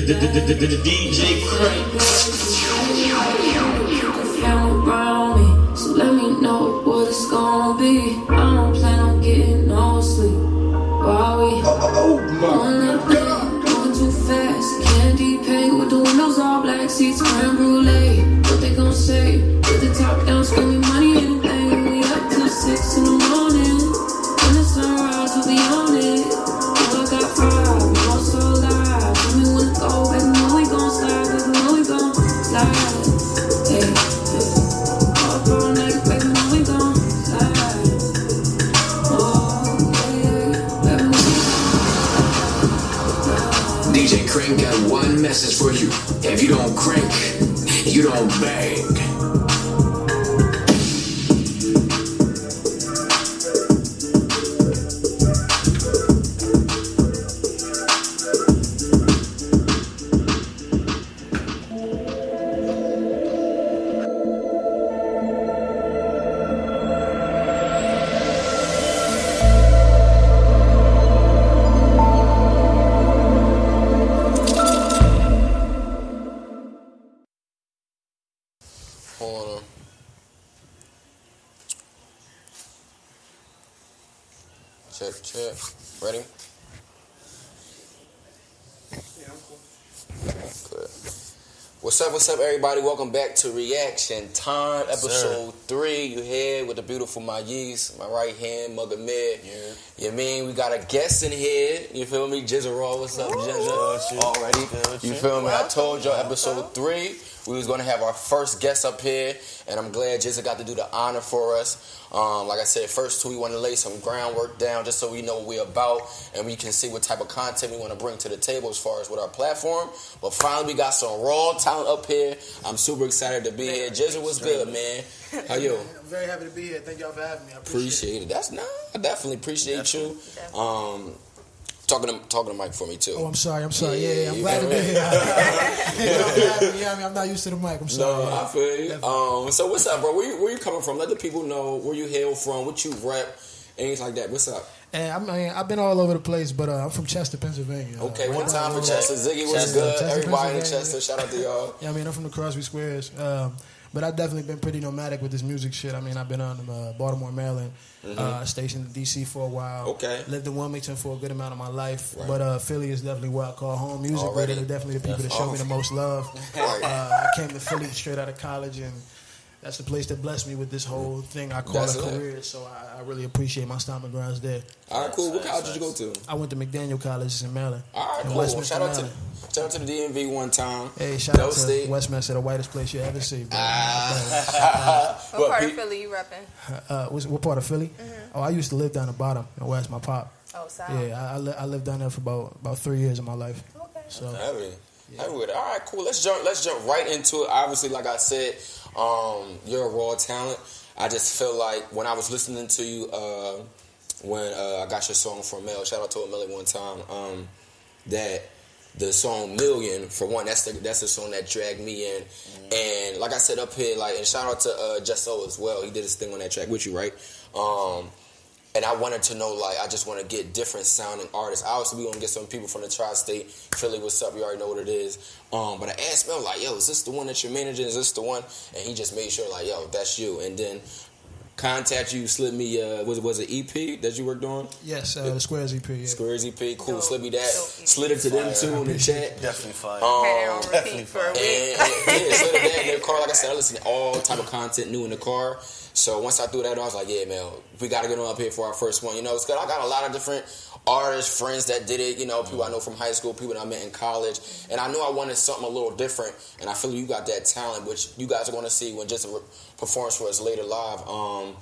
DJ Crank. Me, so let me know what it's gonna be. I don't plan on getting no sleep. While we oh, oh, oh, on that plane, going too fast. Candy paint with the windows all black, seats creme brulee. What they gon' say? With the top down, spending bang. Check. Ready? Good. What's up, what's up, everybody? Welcome back to Reaction Time, episode three. You here with the beautiful Mayis, my right hand, Mugga Mid. Yeah. You mean we got a guest in here? You feel me? Jizza Raw, what's up, Jizza? Already. You feel me? I told y'all episode three. We was gonna have our first guest up here, and I'm glad Jizza got to do the honor for us. Um, like I said, first two, we want to lay some groundwork down just so we know what we're about and we can see what type of content we want to bring to the table as far as with our platform. But finally, we got some raw talent up here. I'm super excited to be here. Jizza, what's good, man? How you? I'm very happy to be here. Thank y'all for having me. I appreciate, Appreciate it. That's nah, I definitely appreciate you. Um, talking to talking to Mike for me too. Oh, I'm sorry. I'm sorry. Yeah, Yeah, yeah, I'm glad to be here. Thank y'all for having me. Yeah, I mean, I'm not used to the mic. I'm sorry. No, I feel you. Um, so what's up, bro? Where you, where you coming from? Let the people know where you hail from, what you rep, anything like that. What's up? And I mean, I've been all over the place, but uh, I'm from Chester, Pennsylvania. Okay, Uh, one time for Chester. Ziggy was Chester, good. Chester, Everybody in Chester, shout out to y'all. Yeah, I mean, I'm from the Crosby Squares. Um, but I've definitely been pretty nomadic with this music shit. I mean, I've been on uh, Baltimore, Maryland, uh, stationed in D.C. for a while. Mm-hmm. Okay. Lived in Wilmington for a good amount of my life. Right. But uh, Philly is definitely where I call home. Music are definitely the people that show me the most love. Uh, I came to Philly straight out of college, and that's the place that blessed me with this whole thing I call That's a it. career. So I, I really appreciate my stomping grounds there. All right, cool. What college did you go to? I went to McDaniel College in Maryland. All right, in cool. Westminster, Shout out to shout out to the DMV one time. Hey, shout out to State. Westminster, the whitest place you ever see. Bro. Ah. What But part pe- of Philly you repping? Uh, what's- what part of Philly? Oh, I used to live down the bottom in West. My pop. Oh, South. Yeah, I, I, li- I lived down there for about about three years of my life. Okay. So Heavy. Heavy with it. All right, cool. Let's jump. Let's jump right into it. Obviously, like I said, um, you're a raw talent. I just feel like when I was listening to you, uh, when uh, I got your song from Mel, shout out to Amelie one time, um, that the song Million, for one, that's the that's the song that dragged me in. And like I said up here, like and shout out to uh Jesso as well. He did his thing on that track with you, right? Um and I wanted to know, like, I just want to get different sounding artists. Obviously, we gonna get some people from the tri-state, Philly. What's up? You already know what it is. Um, but I asked Mel, like, yo, is this the one that you're managing? Is this the one? And he just made sure, like, yo, that's you. And then contact you, slip me. Uh, was it was it EP that you worked on? yes, uh, the Squares EP. Yeah. Squares EP, cool. Dope. Slip me that. Dope Slid it to them too in the chat. Definitely fire. Had it Um, on repeat and, and, yeah, so that in the car, like I said, I listen to all type of content new in the car. So once I threw that on, I was like, yeah, man, we got to get on up here for our first one. You know, it's good. I got a lot of different artists, friends that did it. You know, people I know from high school, people that I met in college, and I knew I wanted something a little different. And I feel you got that talent, which you guys are going to see when just performs for us later live. Um,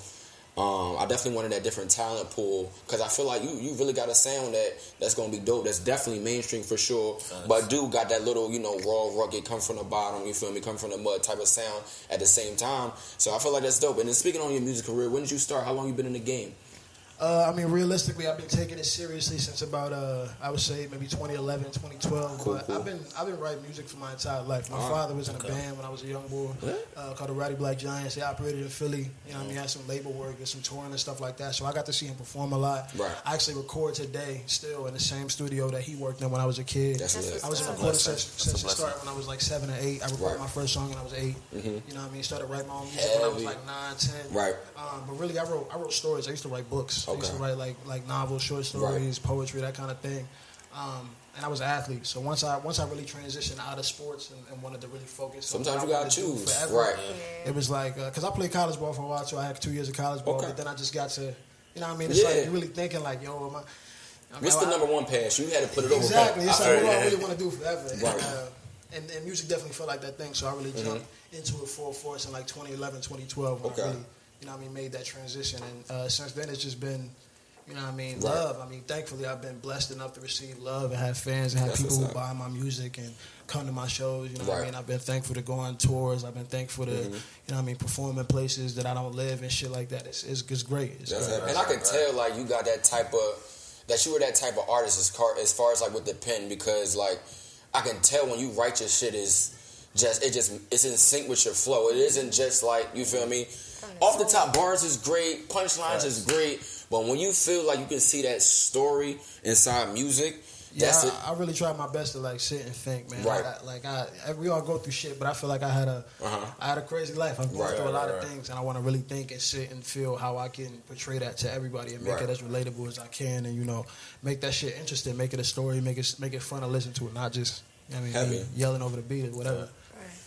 um, I definitely wanted that different talent pool because I feel like you you really got a sound that that's gonna be dope. That's definitely mainstream for sure. But dude got that little you know raw, rugged, come from the bottom. You feel me? Come from the mud type of sound at the same time. So I feel like that's dope. And then speaking on your music career, when did you start? How long you been in the game? Uh, I mean, realistically, I've been taking it seriously since about uh, I would say maybe 2011, 2012. Cool, but cool. I've been I've been writing music for my entire life. My Alright, father was in a band when I was a young boy uh, called the Rowdy Black Giants. They operated in Philly. You know, what I mean, had some label work, did some touring and stuff like that. So I got to see him perform a lot. Right. I actually record today, still in the same studio that he worked in when I was a kid. That's lit. I was in recording session since it blessing. started when I was like seven or eight. I recorded Right. Mm-hmm. my first song when I was 8 You know what I mean? Started writing my own music when I was like nine, ten. Right. Um, but really, I wrote I wrote stories. I used to write books. I used to write like like novels, short stories, poetry, that kind of thing. Um, and I was an athlete, so once I once I really transitioned out of sports and, and wanted to really focus. on Sometimes you gotta wanted to do choose. forever, Right. It was like because I played college ball for a while, so I had two years of college ball. Okay. But then I just got to, you know, what I mean, it's Yeah. like you're really thinking like, yo, am I? I mean, What's the I- number one pass? You had to put it over. Exactly. It's like, what do I really want to do forever? Right. Mm-hmm. And, uh, and, and music definitely felt like that thing. So I really jumped into it full force in like 2011, 2012 when Okay. I really, you know what I mean, made that transition. And uh, since then, it's just been, you know what I mean, love. I mean, thankfully, I've been blessed enough to receive love and have fans and have That's people who buy my music and come to my shows. You know what Right. I mean? I've been thankful to go on tours. I've been thankful to, Mm-hmm. you know what I mean, perform in places that I don't live and shit like that. It's, it's, it's great. It's great. And I can tell like you got that type of that you were that type of artist as far as far as like with the pen because like I can tell when you write your shit is just it just it's in sync with your flow. It isn't just like you feel me. Off the top bars is great, punchlines is great, but when you feel like you can see that story inside music, Yeah, that's it. I, I really try my best to like sit and think, man. Right. I, like I, I- we all go through shit, but I feel like I had a, Uh-huh. I had a crazy life. I've gone Right, through a lot right, of things, and I want to really think and sit and feel how I can portray that to everybody and make it as relatable as I can, and you know, make that shit interesting, make it a story, make it make it fun to listen to, it, not just, I mean, Heavy. yelling over the beat or whatever.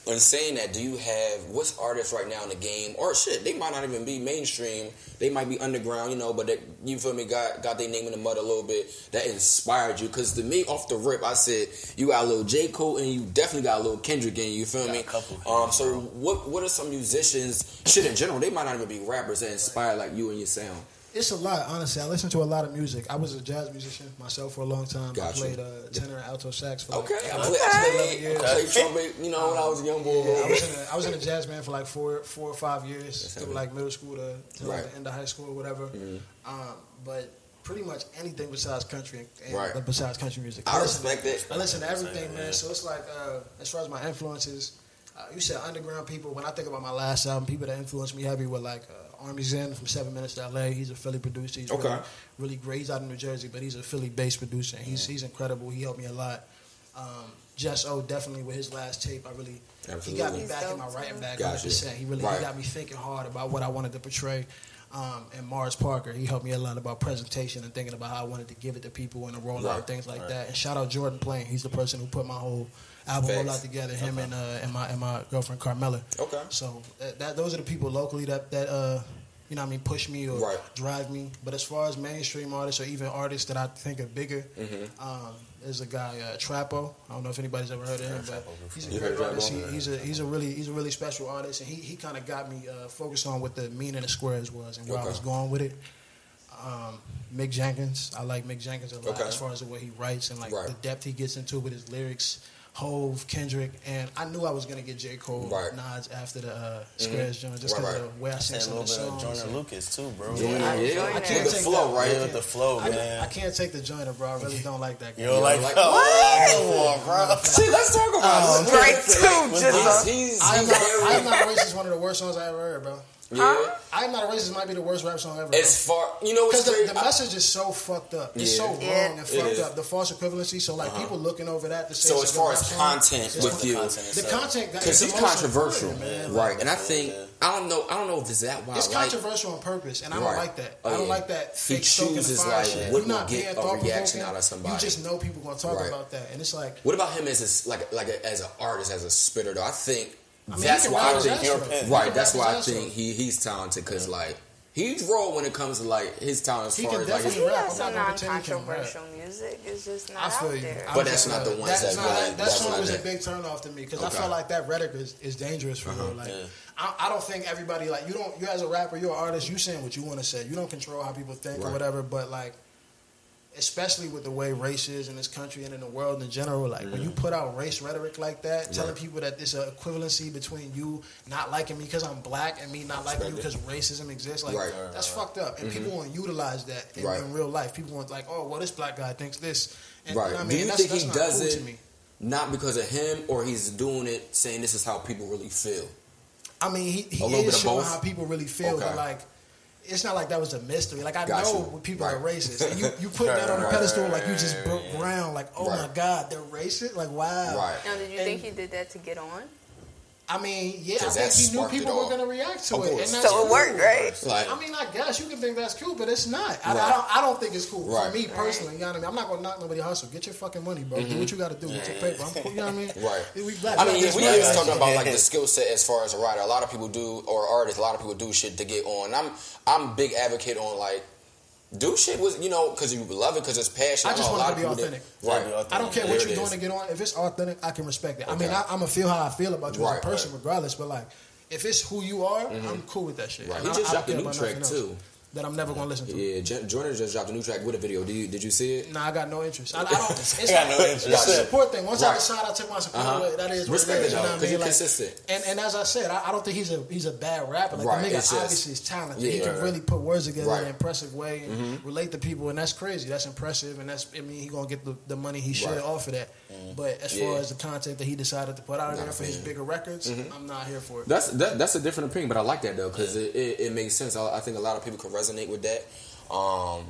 When saying that, do you have what's artists right now in the game, or shit? They might not even be mainstream. They might be underground, you know. But they, you feel me? Got got their name in the mud a little bit. That inspired you, because to me, off the rip, I said you got a little J Cole and you definitely got a little Kendrick in you. You feel me? Um. So what what are some musicians? Shit in general, they might not even be rappers that inspire like you and your sound. It's a lot, honestly. I listen to a lot of music. I was a jazz musician myself for a long time. I played uh, tenor and alto sax for like, Okay, I played, 10, I 11 played, years. I played trumpet. You know, when I was a young boy. Yeah, I was in a, I was in a jazz band for like four four or five years through like middle school to, to like Right. Mm-hmm. the end of high school or whatever. Um, but pretty much anything besides country and, and Right. besides country music. I listen, respect it. I listen to everything, man. So it's like uh, as far as my influences, uh, you said underground people. When I think about my last album, people that influenced me heavy were like uh, Army Zen from Seven Minutes to LA. He's a Philly producer. He's Okay. really, really great. He's out of New Jersey, but he's a Philly-based producer. And he's he's incredible. He helped me a lot. Um, Jess O definitely with his last tape. I really Absolutely. he got me Absolutely. back in my He's dope, writing too. back Gotcha. 100%. He really Right. he got me thinking hard about what I wanted to portray. Um, and Mars Parker, he helped me a lot about presentation and thinking about how I wanted to give it to people and the rollout Right. and things like Right. that. And shout out Jordan Plain. He's the person who put my whole album Facts. rollout together. Him and uh, and my and my girlfriend Carmela. Okay. So that, that those are the people locally that that uh, you know what I mean push me or Right. drive me. But as far as mainstream artists or even artists that I think are bigger, Mm-hmm. um, there's a guy uh, Trapo. I don't know if anybody's ever heard of him, but he's a great artist. He, he's a he's a really he's a really special artist, and he he kind of got me uh, focused on what the meaning of squares was and where I was going with it. Um, Mick Jenkins, I like Mick Jenkins a lot Okay. as far as the way he writes and like Right. the depth he gets into with his lyrics. Hove, Kendrick, and I knew I was gonna get J Cole Right. nods after the uh, Squares joint just Right, because right. of the way I sing And a some little of the bit of songs. Joyner and- Lucas too, bro. Yeah, I yeah. enjoy I can't With the take flow, that. right? Yeah, with the flow, I, man. I can't take the Joyner, bro. I really don't like that guy. You don't like, like- oh, bro. See, let's talk about it. Right too, He's, just he's, I am he's not, I am not racist. One of the worst songs I ever heard, bro. Yeah. I am not a racist. Might be the worst rap song ever. As far you know, Because the, crazy? the message is so fucked up. It's Yeah. so wrong Yeah. and fucked up. The false equivalency. So like uh-huh. people looking over that to say. So as far as rap song, content with you, the content because is he's controversial, man. right? Like, And I think yeah. I don't know. I don't know if it's that why. It's I like, controversial on purpose, and I don't Right. like that. Oh, I don't yeah. like that He fake chooses, like, shit. what You're not get a reaction out of somebody. You just know people gonna talk Right. about that, and it's like What about him as a, like like a, as an artist, as a spitter? Though I think I mean, that's why I think ass you're off. a He pen. can right. That's why I think he he's talented because like he's raw when it comes to like his talent as He far can as like. definitely He rap. has some not gonna pretend he can rap. non-controversial music. It's just not feel out you. there. But that's not the ones that's that not- really- That that's song not was a big turn off to me because Okay. I felt like that rhetoric is, is dangerous for uh-huh. real. Like, Yeah. I, I don't think everybody like you don't. You as a rapper, you're an artist. You saying what you want to say. You don't control how people think or whatever. But like, especially with the way race is in this country and in the world in general. Like when you put out race rhetoric like that, telling people that there's an equivalency between you not liking me because I'm black and me not liking you because racism exists, like Right. that's fucked up. And mm-hmm. people won't utilize that in, Right. in real life. People want like, oh, well, this black guy thinks this. And, Right. you know what I Do you that's, think that's he does cool it to me. not because of him, or he's doing it saying this is how people really feel? I mean, he, he A little bit is of showing both? how people really feel, Okay. but like, it's not like that was a mystery. Like I Got know you. people Right. are racist, and you you put that on a pedestal right, like you just broke yeah. ground. Like, oh my god, they're racist. Like, wow. Right. Now, did you And- think he did that to get on? I mean, yeah, I think he knew people were going to react to it, and that's So it worked, cool. right? Like, I mean, I guess you can think that's cool, but it's not. I, Right. I don't. I don't think it's cool Right. for me personally. You know what I mean? I'm not going to knock nobody hustle. Get your fucking money, bro. Do what you got to do. Get your paper. I'm cool. You know what I mean? Mm-hmm. Right. We black. I mean, we yeah, got we this just talking about like the skill set as far as a writer. A lot of people do, or artists. A lot of people do shit to get on. I'm I'm big advocate on like do shit with you know because you love it because it's passion. I just know want to be people that- authentic. Right. Yeah, be I don't care There what you're doing is. to get on. If it's authentic, I can respect it. I mean, I, I'm gonna feel how I feel about you as a person, right. regardless. But like, if it's who you are, mm-hmm. I'm cool with that shit. Right. He just I dropped a new track nothing else too. That I'm never gonna listen to. Yeah, Joyner just dropped a new track with a video. Did you did you see it? Nah, I got no interest. I, I don't. It's, it's, got no it's interest. a support thing. Once I Right. decide I took my support Uh-huh. away, that is Respect it it is. You though, know what I mean? you're Like, consistent. and and as I said, I, I don't think he's a he's a bad rapper. Like Right, the nigga it's just- obviously is talented. Yeah, he can right. really put words together. Mm-hmm. in an impressive way and relate to people, and that's crazy. That's impressive, and that's I mean he gonna get the, the money he should off of that. But as far Yeah. as the content that he decided to put out Nah, there for his bigger records, Mm-hmm. I'm not here for it. That's that, that's a different opinion, but I like that though because it, it, makes sense. I, I think a lot of people can resonate with that. Um,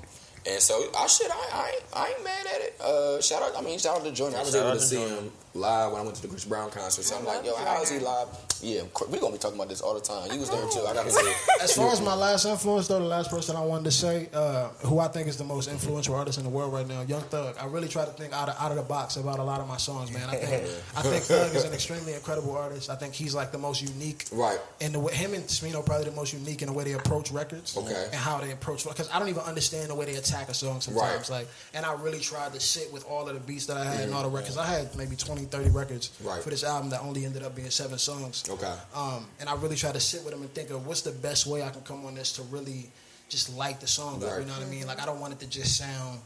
and so I shit, I, I ain't- I ain't mad at it. Uh, shout out, I mean, shout out to Joyner. I was Shout able to to see Joyner. him live when I went to the Chris Brown concert. So I'm like, yo, how is he live? Yeah, we gonna be talking about this all the time. He was there too. I gotta say, As far as my last influence, though, the last person I wanted to say, uh, who I think is the most influential artist in the world right now, Young Thug. I really try to think out of, out of the box about a lot of my songs, man. I think I think Thug is an extremely incredible artist. I think he's like the most unique. Right. And the way, him and Smino probably the most unique in the way they approach records. Okay. And how they approach because I don't even understand the way they attack a song sometimes. Like, and I really tried to sit with all of the beats that I had and all the records. I had maybe 20, 30 records Right. for this album that only ended up being seven songs. Okay. Um, and I really try to sit with them and think of what's the best way I can come on this to really just like the song. Right. You know what I mean? Like I don't want it to just sound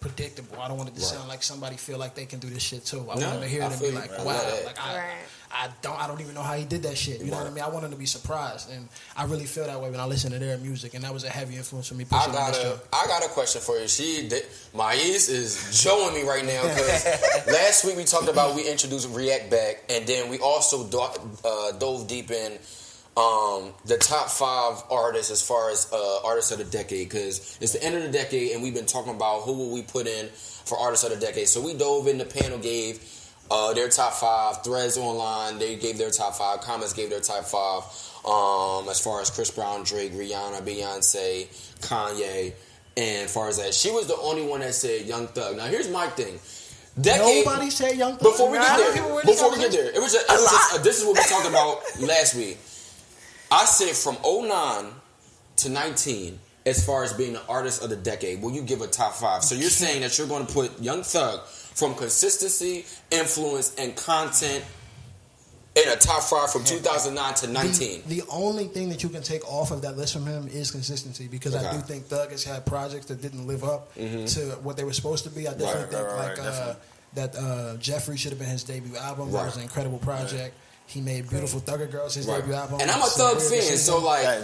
predictable. I don't want it to Right. sound like somebody feel like they can do this shit too. I No, want them to hear I it and be like, I wow. love. Like I, Right. I don't, I don't even know how he did that shit. You know what I mean? I want them to be surprised, and I really feel that way when I listen to their music, and that was a heavy influence for me. I pushing on got this a show. I got a question for you. She did, Maïs is joing me right now because last week we talked about we introduced React back, and then we also do, uh, dove deep in um, the top five artists as far as uh, artists of the decade because it's the end of the decade, and we've been talking about who will we put in for artists of the decade. So we dove in. The panel gave uh, their top five. Threads online they gave their top five. Comments gave their top five. Um, as far as Chris Brown, Drake, Rihanna, Beyonce, Kanye, and as far as that, she was the only one that said Young Thug. Now here's my thing. Decade, Nobody said Young Thug. before we get there, before we get there, it was just, it was just uh, this is what we talked about last week. I said from 09 to 19, as far as being the artist of the decade, will you give a top five? So you're saying that you're going to put Young Thug from consistency, influence, and content in a top five from 2009 to 19. The, the only thing that you can take off of that list from him is consistency because I do think Thug has had projects that didn't live up to what they were supposed to be. I definitely Right, think right, right, like uh, that uh, Jeffery should have been his debut album. That was an incredible project. He made Beautiful Thugger Girls his Right. debut album. And I'm a Thug fan, decision. so like, I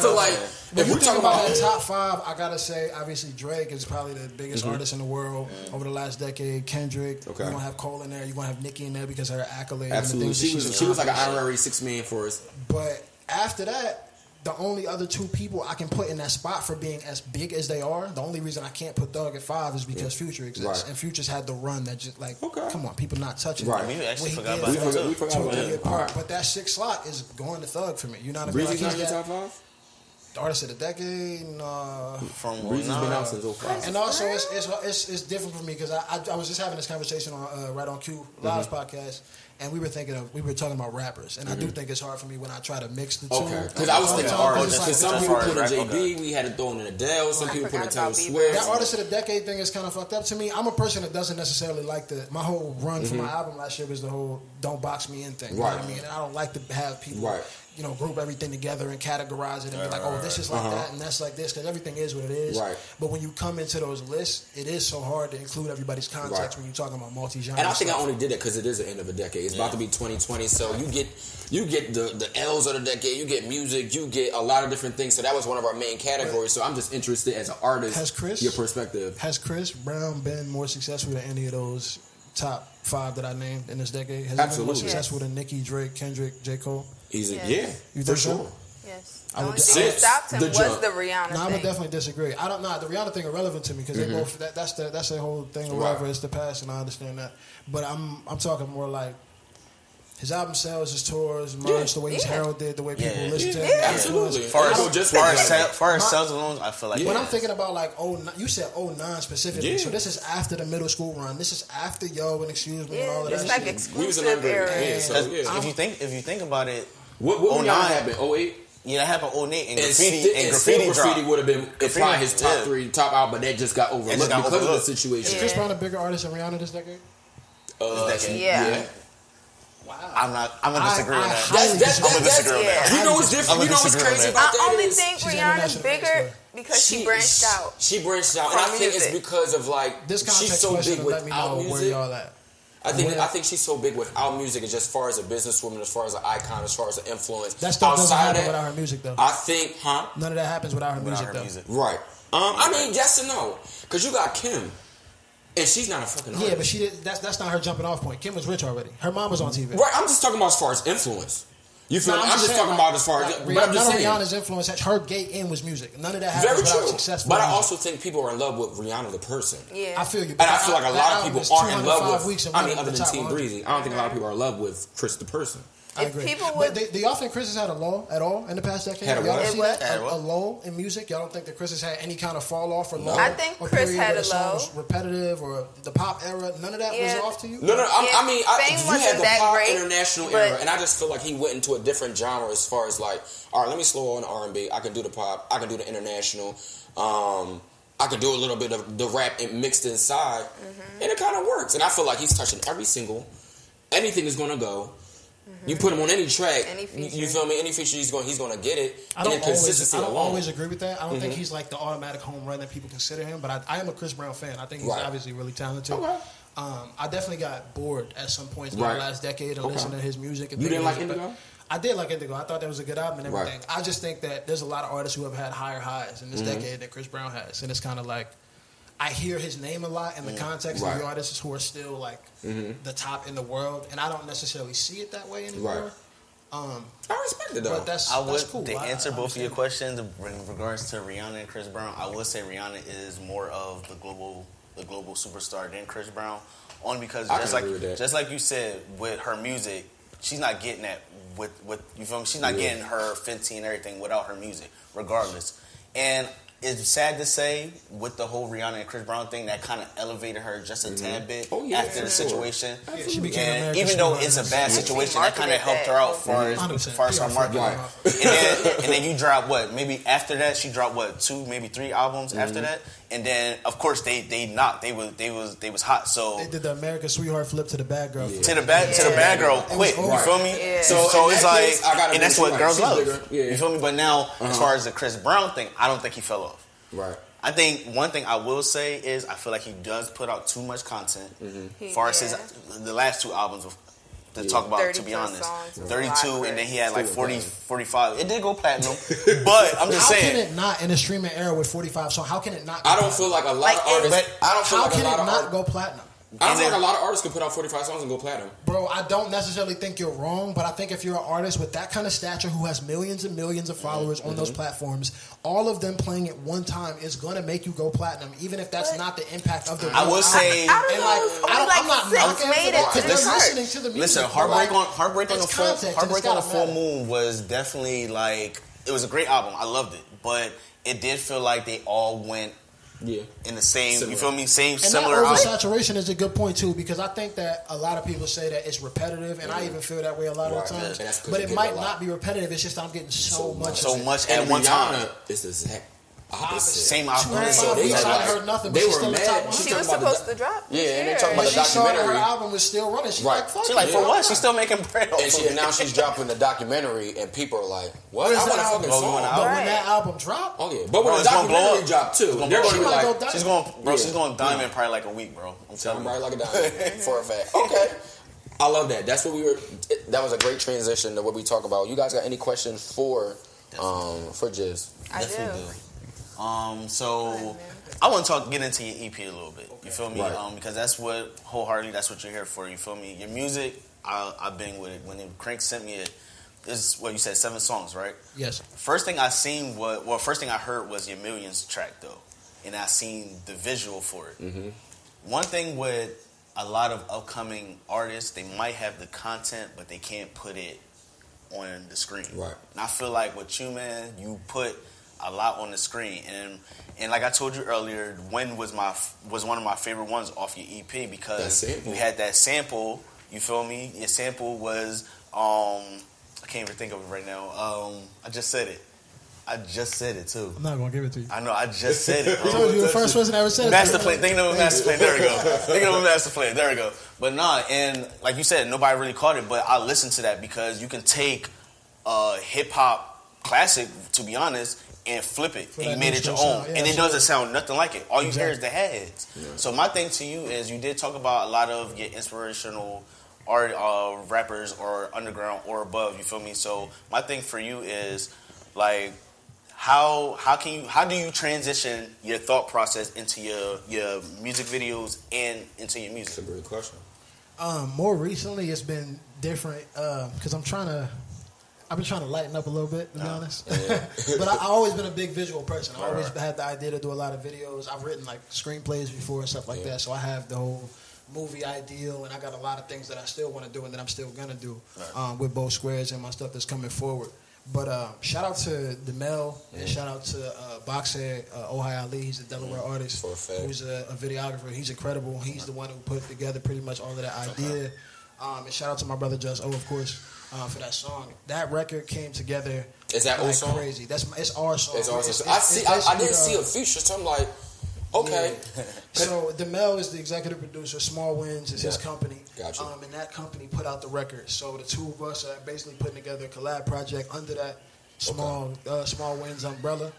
feel a like When if you we're talking about about that top five, I gotta say, obviously Drake is probably the biggest Mm-hmm. artist in the world over the last decade. Kendrick, Okay. you're gonna have Cole in there. You're gonna have Nicki in there because of her accolades. absolutely, and the she was she was like an honorary six man for us. But after that, the only other two people I can put in that spot for being as big as they are, the only reason I can't put Thug at five is because Future exists, Right. and Future's had the run that just like, Okay. come on, people not touching. Right. it. We actually When he forgot did about We that forgot, too. we forgot two about that. Right. But that sixth slot is going to Thug for me. You know what I mean? Breezy's Like, not he's your top five. the artist of the decade. Nah. From Breezy's been out since 05. And also, it's it's, it's, it's different for me because I, I I was just having this conversation on uh, right on Q Live's Mm-hmm. podcast, and we were thinking of we were talking about rappers, and I do think it's hard for me when I try to mix the two. Mm-hmm. Okay, because I was thinking time, artists. Because like- some people put in rap, JB, okay. we had to throw in Adele. Some I people put in forgot Taylor. Swift. That artist of the decade thing is kind of fucked up to me. I'm a person that doesn't necessarily like the my whole run for my album last year was the whole "don't box me in" thing. You know Mm-hmm. Right. I mean? And I don't like to have people Right. You know group everything together and categorize it and be like, oh, this is like that and that's like this because everything is what it is. Uh-huh. Right. But when you come into those lists, it is so hard to include everybody's context Right. when you're talking about multi-genre. And I think I only did it because it is the end of a decade. It's about to be 2020, so you get you get the the L's of the decade. You get music. You get a lot of different things. So that was one of our main categories. So I'm just interested as an artist. Has Chris- your perspective? Has Chris Brown been more successful than any of those top five that I named in this decade? Has he been more Absolutely. successful than Nicki, Drake, Kendrick, J. Cole? He's a, Yes. yeah, You for think so? sure. Yes. I would only just- Since stopped him the was jump. the Rihanna No, I thing. would definitely disagree. I don't know the Rihanna thing irrelevant to me because Mm-hmm. they both that, that's the that's the whole thing or Right. whatever. It's the past, and I understand that. But I'm I'm talking more like his album sales, his tours, merch, the way he's Yeah. heralded, the way people Yeah. listen to him. Yeah. the Absolutely. Far I as, just far as, that. sal- far as sales alone, I feel like Yeah. When I'm thinking about like oh you said oh nine specifically, Yeah. so this is after the middle school run. This is after Yo and Excuse Me and all Yeah, of it's that like shit. exclusive We was era. yeah, so- yeah. if you think if you think about it, What what 09 09 happened? 08? yeah, that happened 08 and And, graffiti sti- and and graffiti, still graffiti would have been Graffiti, probably his top yeah. three, top out, but that just got overlooked just got because overlooked. of the situation. Is Chris Brown a bigger artist than Rihanna this decade? Uh, This decade. Yeah. I'm not. I'm gonna disagree I- on I that. That's, that's, I'm gonna that's, disagree on yeah. that. You know what's different? You know what's disagree on crazy that. I only is- think Rihanna's bigger gangster. because she, branched out. She branched out, and I think it's because of like This she's so big will let me without know where music. y'all at. I think Where- I think she's so big without music, and just as far as a businesswoman, as far as an icon, as far as an influence. That stuff doesn't Outside happen of without her music though. I think, huh? None of that happens without her Without music her though. music. Right. Um, I mean, yes and no, because you got Kim, and she's not a fucking artist. Yeah, but she did. That's that's not her jumping off point. Kim was rich already. Her mom was on TV. right. I'm just talking about as far as influence. You feel No, me? I'm, just saying, talking about as far as. like, but I'm Rihanna- just none of saying. Rihanna's influence. had- Her gate in was music. None of that Very happens without true. successful. But I music. also think people are in love with Rihanna the person. Yeah. I feel you. And I feel like a lot of people aren't in love with. and I mean, other than Team 100. Breezy, I don't think a lot of people are in love with Chris the person. I If agree. people But would- do, do y'all think Chris has had a lull at all in the past decade? Had a y'all what? don't see What? that? Had A, what? a lull in music? Y'all don't think that Chris has had any kind of fall off or lull? I think or Chris period had where a the song lull. was repetitive or the pop era? None of that Yeah. was off to you? No, no, I'm, Yeah, I mean, I, Fame you wasn't had the that pop great, international era, and I just feel like he went into a different genre as far as like, all right, let me slow on the R&B. I can do the pop. I can do the international. Um, I can do a little bit of the rap and mixed inside, Mm-hmm. and it kind of works. And I feel like he's touching every single. Anything is gonna go. You put him on any track, Mm-hmm. Any you, feature. you feel me? Any feature he's going, he's going to get it. I don't, always, I don't always agree with that. I don't think Mhm. he's like the automatic home run that people consider him, but I, I am a Chris Brown fan. I think he's Right. obviously really talented. Okay. Um, I definitely got bored at some points in Right. the last decade of Okay. listening to his music. And You didn't like Indigo? I did like Indigo. I thought that was a good album and Right. everything. I just think that there's a lot of artists who have had higher highs in this Mm-hmm. decade than Chris Brown has, and it's kind of like I hear his name a lot in the context Right. of the artists who are still like the top in the world, and I don't necessarily see it that way anymore. Right. Um, I respect it though. but that's I would that's cool. to I- answer I both of your questions in regards to Rihanna and Chris Brown. I would say Rihanna is more of the global the global superstar than Chris Brown, only because I just like agree with that. just like you said with her music, she's not getting that with with you feel me. She's not Yeah. getting her Fenty and everything without her music, regardless. And it's sad to say with the whole Rihanna and Chris Brown thing that kind of elevated her just a tad bit Oh, yeah, after the sure. situation. Yeah, she became And even though it's a bad situation, that kind of marketed helped her out far as, far as her PR marketing. And then and then you drop what? Maybe after that she dropped what two, maybe three albums Mm-hmm. after that, and then of course they they knocked. They was they was they was hot. So They did the American Sweetheart flip to the bad girl. to the bad to the bad girl was quick. over. You feel me? Yeah. So So so it's like case, and that's what with girls you. She's love. bigger. Yeah. Uh-huh. You feel me? But now as far as the Chris Brown thing, I don't think he fell off. Right. I think one thing I will say is I feel like he does put out too much content. Mm-hmm. As far as his Yeah. the last two albums to Yeah. talk about, to be honest, songs 32, a and then he had like Still 40, 45. It did go platinum, but I'm just How saying. can it not in a streaming era with 45 So How can it not? Go I don't platinum? feel like a lot Like, of artists. it- I don't feel How like a can lot it of not art, go platinum? I don't feel like a lot of artists could put out 45 songs and go platinum. Bro, I don't necessarily think you're wrong, but I think if you're an artist with that kind of stature who has millions and millions of followers on Mm-hmm. those platforms, all of them playing at one time is going to make you go platinum, even if that's But- not the impact of the. I would say- I don't And like, if I only don't, like I'm not six knocking made for it that because the they're listening to the music. Listen, heartbreak like, on heartbreak on the full heartbreak on the full moon was definitely like it was a great album. I loved it, but it did feel like they all went Yeah. in the same. You feel me? Same And similar that album. oversaturation is a good point too, because I think that a lot of people say that it's repetitive, and I even feel that way a lot Right. of the times. And that's 'cause but it might not be repetitive. It's just I'm getting so, much. So of it. much And at one Rihanna time. is the exact Opposite. Same Two opposite. So they weeks, are like- heard nothing, they were mad. top She. She was about the supposed to drop. Yeah, and they this talking year. about When the she saw her album was still running, she's Right. like, fuck She like for yeah. what? She's still making bread. And she of it. announced she's dropping the documentary, and people are like, "What? Where's I want a fucking album? You want song." an But when that album dropped, Oh yeah, but Bro, when the it's gonna documentary dropped too, gonna they're gonna be up. She might like, She's going, bro. She's going diamond probably like a week, bro. I'm telling you. right like a diamond for a fact." Okay, I love that. That's what we were. That was a great transition to what we talk about. You guys got any questions for um for Jizz? I do. Do. Um, so Go ahead, man. I want to talk, get into your EP a little bit. You feel me? Right. Um, because that's what wholeheartedly, that's what you're here for. You feel me? Your music, I, I've been with it. When Crank sent me it, this is what you said, seven songs, right? yes, First thing I seen was, well, first thing I heard was your Millions track though, and I seen the visual for it. Mm-hmm. One thing with a lot of upcoming artists, they might have the content, but they can't put it on the screen. Right. And I feel like with you, man, you put a lot on the screen, and and like I told you earlier, "When" was my was one of my favorite ones off your EP because sample. you had that sample. You feel me? Your sample was um I can't even think of it right now. Um, I just said it. I just said it too. I'm not gonna give it to you. I know. I just said it. I bro. told you the first person that ever said it. Master plan. Thinking of a master plan. There we go. Thinking of a master plan. There we go. But nah, and like you said, nobody really caught it. But I listened to that because you can take a hip hop classic, to be honest, and flip it, For and you made it your own, sound. Yeah, and it absolutely. doesn't sound nothing like it. All you hear is the heads. So my thing to you is, you did talk about a lot of your inspirational art, uh, rappers, or underground or above. You feel me? So my thing for you is like how how can you how do you transition your thought process into your your music videos and into your music? That's a great question. Um, more recently, it's been different because I'm trying to. I've been trying to lighten up a little bit, to be honest. but I, I've always been a big visual person. I always had the idea to do a lot of videos. I've written like screenplays before and stuff like Yeah. that. So I have the whole movie ideal, and I got a lot of things that I still want to do and that I'm still gonna do um, with both squares and my stuff that's coming forward. But uh, shout out to Demel and shout out to uh, Boxhead uh, Ohio Ali. He's a Delaware artist For a who's a, a videographer. He's incredible. He's the one who put together pretty much all of that idea. Um, and shout out to my brother Just O, of course, uh, for that song. That record came together Is that like song? crazy. That's my- it's our song. It's awesome. It's- I see. it's I, I didn't see a feature, so I'm like, okay. so Demel is the executive producer. Small Winds is his company. Gotcha. Um, and that company put out the record. So the two of us are basically putting together a collab project under that small uh, Small Winds umbrella.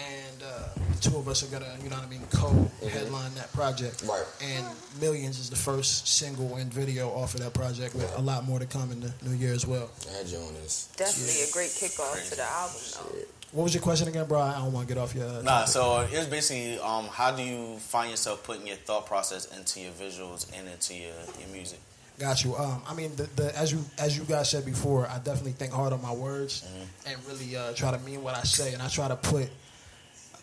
And uh, the two of us are gonna, you know what I mean, co-headline that project. Mm-hmm. Right. And Millions is the first single and video off of that project, with a lot more to come in the new year as well. That joint is. Definitely a great kickoff to the album, though. What was your question again, bro? I don't want to get off your. Uh, Nah, so it was basically um, how do you find yourself putting your thought process into your visuals and into your, your music? Got you. Um, I mean, the, the as you as you guys said before, I definitely think hard on my words and really uh, try to mean what I say, and I try to put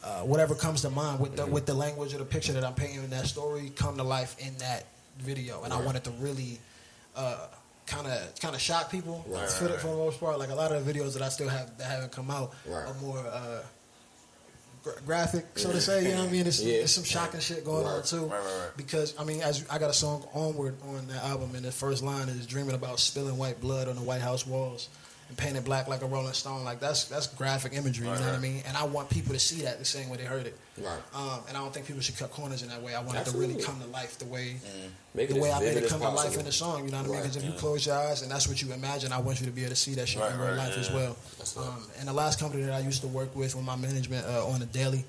uh, whatever comes to mind with the with the language or the picture that I'm painting in that story come to life in that video, and I wanted to really. Kind of, kind of shock people Right, for, the, for the most part. Like a lot of the videos that I still have that haven't come out Right. are more uh, gra- graphic, so to say. You know what I mean? It's, Yeah. it's some shocking shit going on too. Right, right, right. Because I mean, as I got a song "Onward" on that album, and the first line is "Dreaming about spilling white blood on the White House walls and painted black like a Rolling Stone." Like that's that's graphic imagery. you know what I mean? And I want people to see that the same way they heard it. Right. Um, and I don't think people should cut corners in that way. I want it to really come to life the way it the way I made it come to life in the song. You know what I mean? Because if you close your eyes and that's what you imagine, I want you to be able to see that shit Right, in real right, life as well. Um, and the last company that I used to work with with my management uh, on the daily,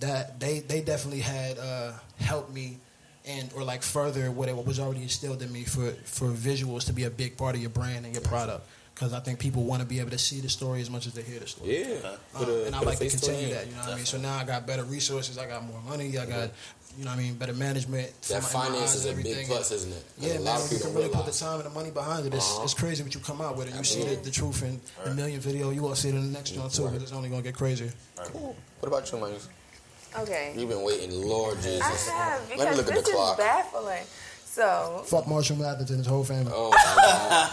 that they they definitely had uh, helped me and or like further what it was already instilled in me for for visuals to be a big part of your brand and your product. Because I think people want to be able to see the story as much as they hear the story. Yeah. Um, a- and I like to continue it. that. You know what I mean? So now I got better resources. I got more money. I got you know what I mean better management. for That my- my finance eyes is a big plus, isn't it? Yeah, a man, lot of you people can really realize. put the time and the money behind it. It's, Uh-huh. it's crazy what you come out with, and you see the, the truth in the million video. You gonna see it in the next one too, Right. because it's only gonna get crazier. Cool. What about you, man? Okay. You've been waiting, Lord Jesus. I have, Let me because look at this the is clock. baffling. So, Fuck Marshall Mathers and his whole family. Oh.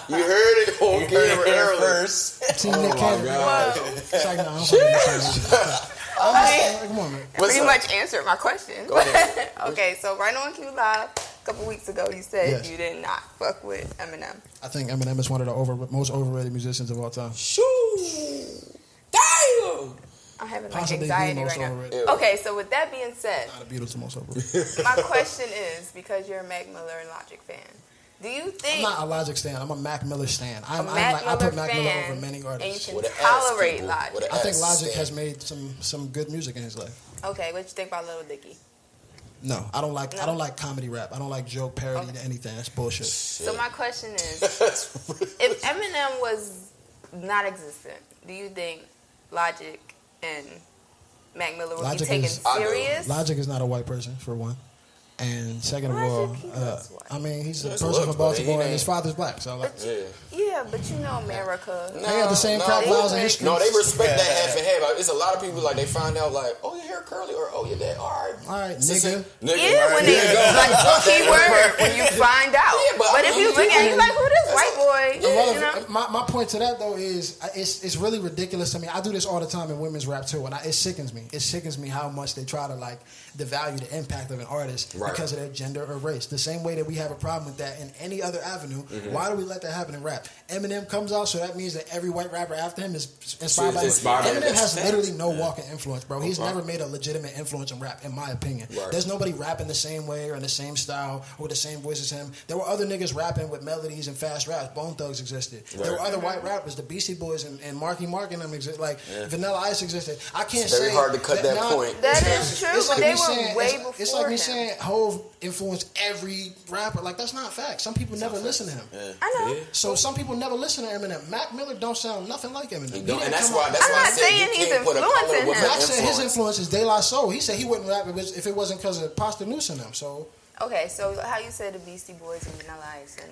You heard it on You heard it camera first. Team Oh Nick my Cannon. God. It's like, nah, I'm fucking with you. I Come on, man. Pretty up? much answered my question. Go ahead. okay, so right on Q Live, a couple weeks ago, you said Yes. you did not fuck with Eminem. I think Eminem is one of the over, most overrated musicians of all time. Shoo. Damn. I'm having like Possibly anxiety right now. overrated. Okay, so with that being said, Not the Beatles the most overrated. my question is because you're a Mac Miller and Logic fan, do you think I'm not a Logic stan. I'm a Mac Miller stan. a I'm, I'm Mac like, I put Mac Miller over many and artists. you can tolerate people, Logic? I think Logic stand. has made some some good music in his life. Okay, what you think about Lil Dicky? No, I don't like I don't like comedy rap. I don't like joke parody Okay. to anything. That's bullshit. So my question is, if Eminem was not existent, do you think Logic and Mac Miller would Logic be taken is- serious? Logic is not a white person for one, and second of all, uh. I mean he's a Yes, person looks, from Baltimore and ain't- his father's black. So like, But Yeah. yeah, but you know America. they had the same no, crap they- laws and history. No, they respect that half and half. Like, it's a lot of people like they find out like, oh, your hair curly or oh, your dad. All right, All right, Sister- nigga. Yeah, when they There you go. like keyword when you find out. Yeah, but but I if you look at it, you like who this white boy? A You know? my, my point to that though is it's it's really ridiculous to me. I do this all the time in women's rap too, and I, it sickens me. It sickens me how much they try to like devalue the impact of an artist Right. because of their gender or race. The same way that we have a problem with that in any other avenue. Mm-hmm. Why do we let that happen in rap? Eminem comes out, so that means that every white rapper after him is inspired by Inspired by him. Eminem has literally facts. no walking influence, bro. He's Okay. never made a legitimate influence in rap, in my opinion. Right. There's nobody rapping the same way or in the same style or with the same voice as him. There were other niggas rapping with melodies and fast raps. Bone Thugs existed. There were other white rappers, the Beastie Boys and, and Marky Mark and them exist. Like Vanilla Ice existed. I can't It's very say hard to cut that now- point. That is true, It's but like they me were saying, way it's, before It's like me saying Hove influenced every rapper. Like that's not fact. Some people never listen to him. I know. Yeah. So some people never listen to Eminem. Mac Miller don't sound nothing like Eminem. He He don't, didn't and that's why. out- That's I'm why I not said saying he's can't put a color influencing him. Mac said his influence. influence is De La Soul. He said he wouldn't rap if it- wasn't because of Pasta Noose in them. So Okay, so how you said the Beastie Boys and Vanilla Ice, and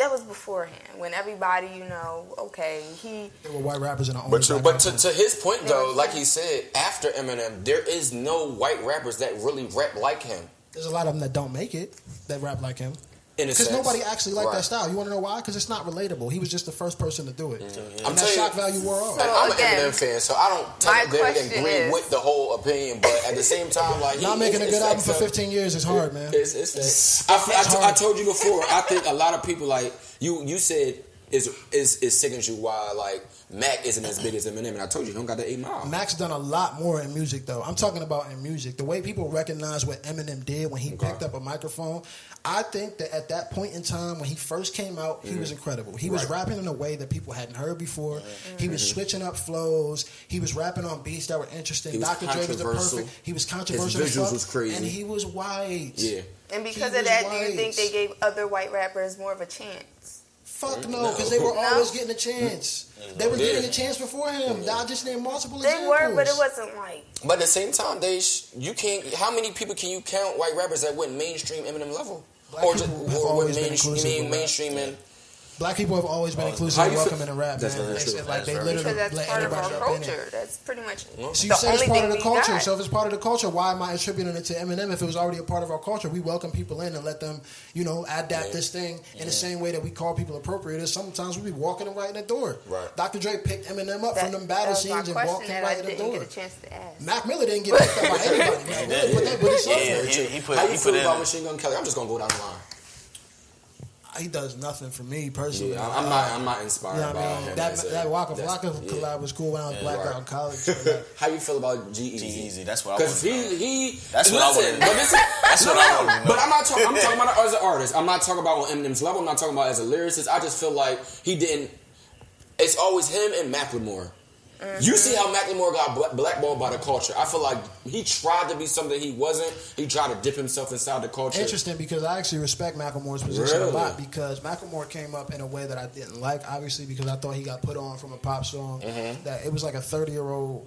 that was beforehand when everybody, you know, okay, he there were white rappers in the only But true. But to, to his point though, Yeah. like he said, after Eminem, there is no white rappers that really rap like him. There's a lot of them that don't make it that rap like him. In a Because nobody actually liked Right. that style. You want to know why? Because it's not relatable. He was just the first person to do it. I'm And that shock you- value wore off. So- I'm again, an Eminem fan, so I don't my technically question agree is- with the whole opinion, but at the same time, like he, Not making a good it's album for 15 years is hard, man. It's, it's, facts. I, I, It's t- I hard. told you before. I think a lot of people like you. You said is is is sickens you why like Mac isn't as big as Eminem, and I told you he don't got the eight mile. Max done a lot more in music, though. I'm talking about in music. The way people recognize what Eminem did when he Okay. picked up a microphone, I think that at that point in time when he first came out, he was mm. incredible. He was Mm-hmm. Rapping in a way that people hadn't heard before. He was mm-hmm. switching up flows. He was rapping on beats that were interesting. Dr. Dre was the perfect. He was controversial. His visuals fuck, was crazy. and he was white. Yeah. and because was of that, do you think they gave other white rappers more of a chance? Fuck no, mm-hmm. No. because they were No? always getting a chance. Mm-hmm. They were Yeah. getting a chance before him. I just named multiple They examples. were, but it wasn't like But at the same time, they sh- you can't. How many people can you count white rappers that went mainstream Eminem level? Black or have or main, you mean with rap. mainstream and Black people have always been oh, inclusive and you feel- welcome in rap, That's man. very It's true. like they literally because that's let part of our everybody up in it. culture. That's pretty much So you the said it's part of the culture. got. So if it's part of the culture, why am I attributing it to Eminem? If it was already a part of our culture, we welcome people in and let them, you know, adapt Yeah. this thing in the same way that we call people appropriators. Sometimes we be walking them right in the door. Right. Dr. Dre picked Eminem up That- from them battle that was my scenes and question walked him that right I in the didn't door. get a chance to ask. Mac Miller didn't get picked up by anybody. Mac Miller put that with. Yeah, he, he put how he you put feel about in. Machine Gun Kelly? I'm just gonna go down the line. He does nothing for me personally. Yeah, I'm I'm not. I'm not inspired You know by I mean? him. That, as a- that Waka that's- Flocka yeah. collab was cool when I was black right. out in college. So like, How you feel about G G-Eazy, that's what I Because wanna he he. That's what I listen, wanna. But listen, That's no, what I no, wanna know. But I'm not talking. I'm talking about as an artist. I'm not talking about on Eminem's level. I'm not talking about as a lyricist. I just feel like he didn't. It's always him and Macklemore. You see how Macklemore got blackballed by the culture. I feel like he tried to be something he wasn't. He tried to dip himself inside the culture. Interesting because I actually respect Macklemore's position Really? a lot because Macklemore came up in a way that I didn't like, obviously because I thought he got put on from a pop song Mm-hmm. that it was like a thirty year old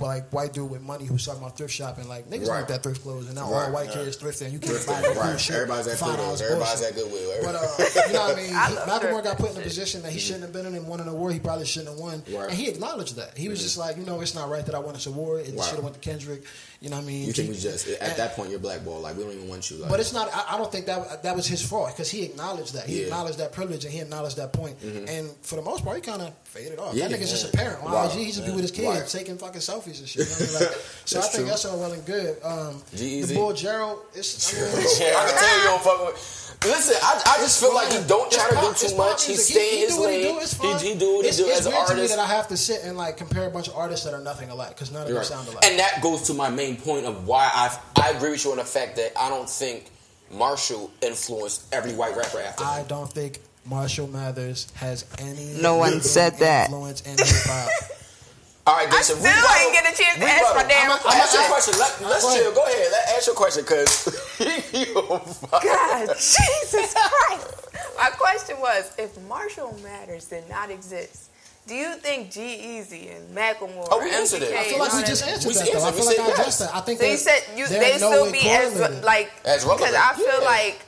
like white dude with money who's talking about thrift shopping. Like niggas Right. need that thrift clothes and now Right. all white kids thrifting. You can't Thrifting, buy no cool right. shit. Everybody's at $5 Goodwill. Everybody's bullshit. at Goodwill. But uh, you know what I mean? I He- love Macklemore got put in a position that he shouldn't have been in and won an award he probably shouldn't have won. Right. And he acknowledged that. He was just like, you know, it's not right that I won this award. It Right. should have went to Kendrick. You know what I mean? You think we just at and- that point you're blackballed? Like we don't even want you. Like, but it's not. I, I don't think that that was his fault because he acknowledged that. He Yeah. Mm-hmm. acknowledged that privilege and he acknowledged that point. And for the most part, he kind of faded off. Yeah. that nigga's just a parent on Right. IG. He's just be with his kids Right. taking fucking selfies and shit. You know what I mean? Like, so I think true. that's all well and good. Um, G-Eazy. the bull Gerald. It's, I mean, I can tell you don't fuck with. Listen, I, I just feel like he don't It's try to do too much. He music. stay in his do he lane. do, it's He, he do what he It's, do it's as an weird to me artist. that I have to sit and like compare a bunch of artists that are nothing alike because none of them sound alike. And that goes to my main point of why I I agree with you on the fact that I don't think Marshall influenced every white rapper after I him. don't think Marshall Mathers has any. No one said that. Influence in hip hop. All right, I Jason. still rebuttal. ain't get a chance to ask Rebuttal. my damn I'm gonna ask your question. question. Let, let's Go ahead. chill. Go ahead. Let ask your question because you on. God, Jesus Christ. My question was if Marshall Mathers did not exist, do you think G-Eazy and Macklemore Oh, we answered it. I feel like we just that- answered We that though. I answered- feel we like said I addressed yes. that. I think So you said you, they're they in no still be as like As because I feel yeah. like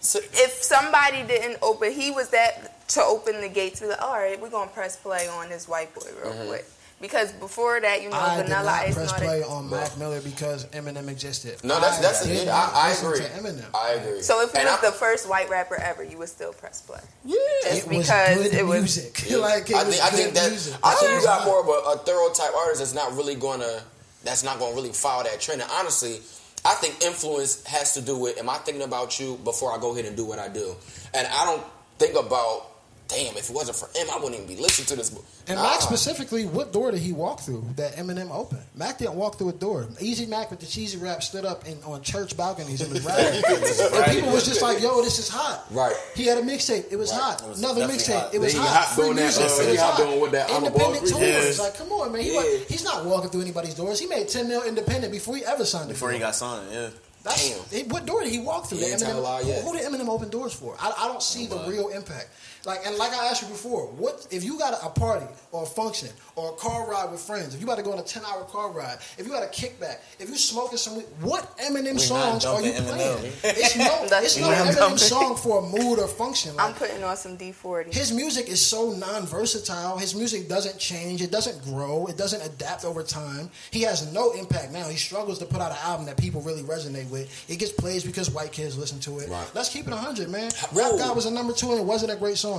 So- if somebody didn't open, he was that to open the gates. Be like, all right, we're gonna press play on this white boy real Mm-hmm. quick. Because before that, you know, I did not Ice press play that. on Mac Miller because Eminem existed. No, that's that's I did it. not I, I listen agree. To Eminem. I agree. So if he And was I- the first white rapper ever, you would still press play. yeah, Just it was because good it was music. Yeah. like it I was think I good think that music. I think you got more of a, a thorough type artist that's not really gonna that's not gonna really follow that trend. And honestly, I think influence has to do with am I thinking about you before I go ahead and do what I do? And I don't think about damn if it wasn't for him, I wouldn't even be listening to this. book. And Nah. Mac specifically, what door did he walk through that Eminem opened? Mac didn't walk through a door. Easy Mac with the cheesy rap stood up in, on church balconies and was rapping. and people was just like, "Yo, this is hot." Right. He had a mixtape. It was Right. hot. It was Another mixtape. hot. It was He hot. hot Free doing that, music. uh, It he was hot hot. doing with that on the ball Independent screen. tours. Yeah. Like, come on, man. He Yeah. wa- he's not walking through anybody's doors. He made ten mil independent before he ever signed a Before he got signed, yeah. That's, Damn. what door did he walk through? He that ain't tell a Eminem, lie who, who did Eminem open doors for? I, I don't see the real impact. Like and like I asked you before, what if you got a, a party or a function or a car ride with friends? If you got to go on a ten hour car ride, if you got a kickback, if you smoking some, weed, what Eminem not songs are you dumping playing? Eminem. It's no, That's it's no true. Eminem dumping. song for a mood or function. I'm putting on some D40. his music is so non-versatile. His music doesn't change. It doesn't grow. It doesn't adapt over time. He has no impact now. He struggles to put out an album that people really resonate with. It gets plays because white kids listen to it. Right. Let's keep it 100, man. Rap God was a number two and it wasn't a great song.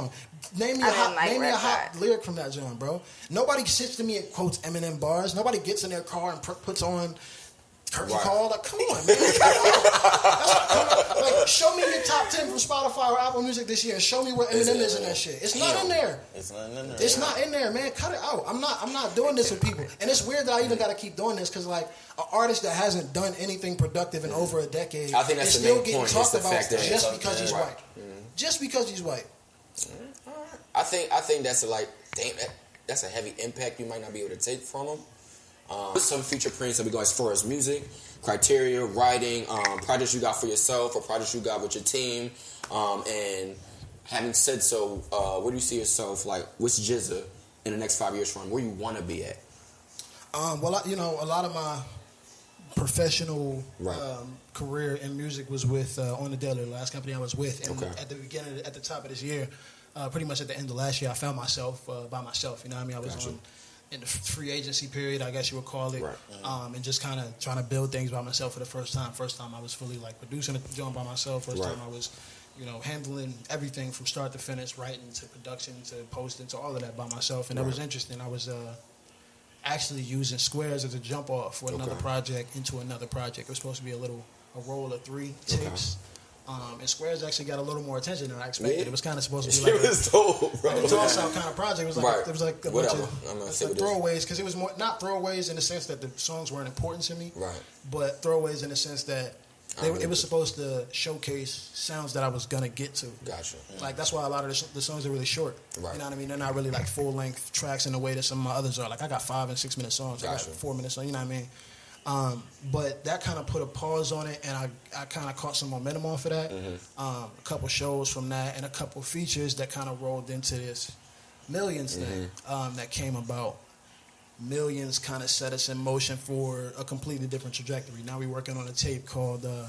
Name me I a hot, like name me a hot God. lyric from that song, bro. Nobody sits to me and quotes Eminem bars. Nobody gets in their car and pr- puts on Turkey Right. Call. Like, come on, man. That's- come on. Like, show me your top 10 from Spotify or Apple Music this year and show me where Eminem is in that shit. It's not in there. It's not in there. It's not in there, man. Cut it out. I'm not. I'm not doing this with people, and it's weird that I even got to keep doing this because, like, an artist that hasn't done anything productive in over a decade, I think that's is the still main getting point, is talked the about fact that- just because he's Right. white. Just because he's white. I think I think that's a like damn that, that's a heavy impact you might not be able to take from him. Um, some future prints that we go as far as music, criteria, writing, um, projects you got for yourself or projects you got with your team, um, and having said so, uh, where do you see yourself like what's Jizza in the next five years from where you want to be at? Um, well, you know, a lot of my professional Right. um, career in music was with uh, On the Daily, the last company I was with. And Okay. at the beginning, at the top of this year, uh, pretty much at the end of last year, I found myself uh, by myself. You know what I mean? I was Gotcha. on in the free agency period, I guess you would call it, Right. um, and just kind of trying to build things by myself for the first time. First time I was fully like producing a joint by myself. First Right. time I was, you know, handling everything from start to finish, writing to production to posting to all of that by myself, and that was interesting. I was. Uh, actually using squares as a jump off for another project into another project. It was supposed to be a little a roll of three tapes. Um, and Squares actually got a little more attention than I expected. Yeah. It was kind of supposed to be like a, was dope, bro. like a toss out kind of project. It was like Right. it was like a Whatever. bunch of like it throwaways because it was more not throwaways in the sense that the songs weren't important to me, Right. but throwaways in the sense that they, it was supposed to showcase sounds that I was gonna get to. Gotcha. Like that's why a lot of the, the songs are really short. Right. You know what I mean? They're not really like full length tracks in the way that some of my others are. Like I got five and six minute songs. I got four minute songs. You know what I mean? Um, but that kind of put a pause on it, and I, I kind of caught some momentum off of that. Mm-hmm. Um, a couple shows from that, and a couple features that kind of rolled into this millions thing Mm-hmm. um, that came about. Millions kind of set us in motion for a completely different trajectory. Now we're working on a tape called. Uh,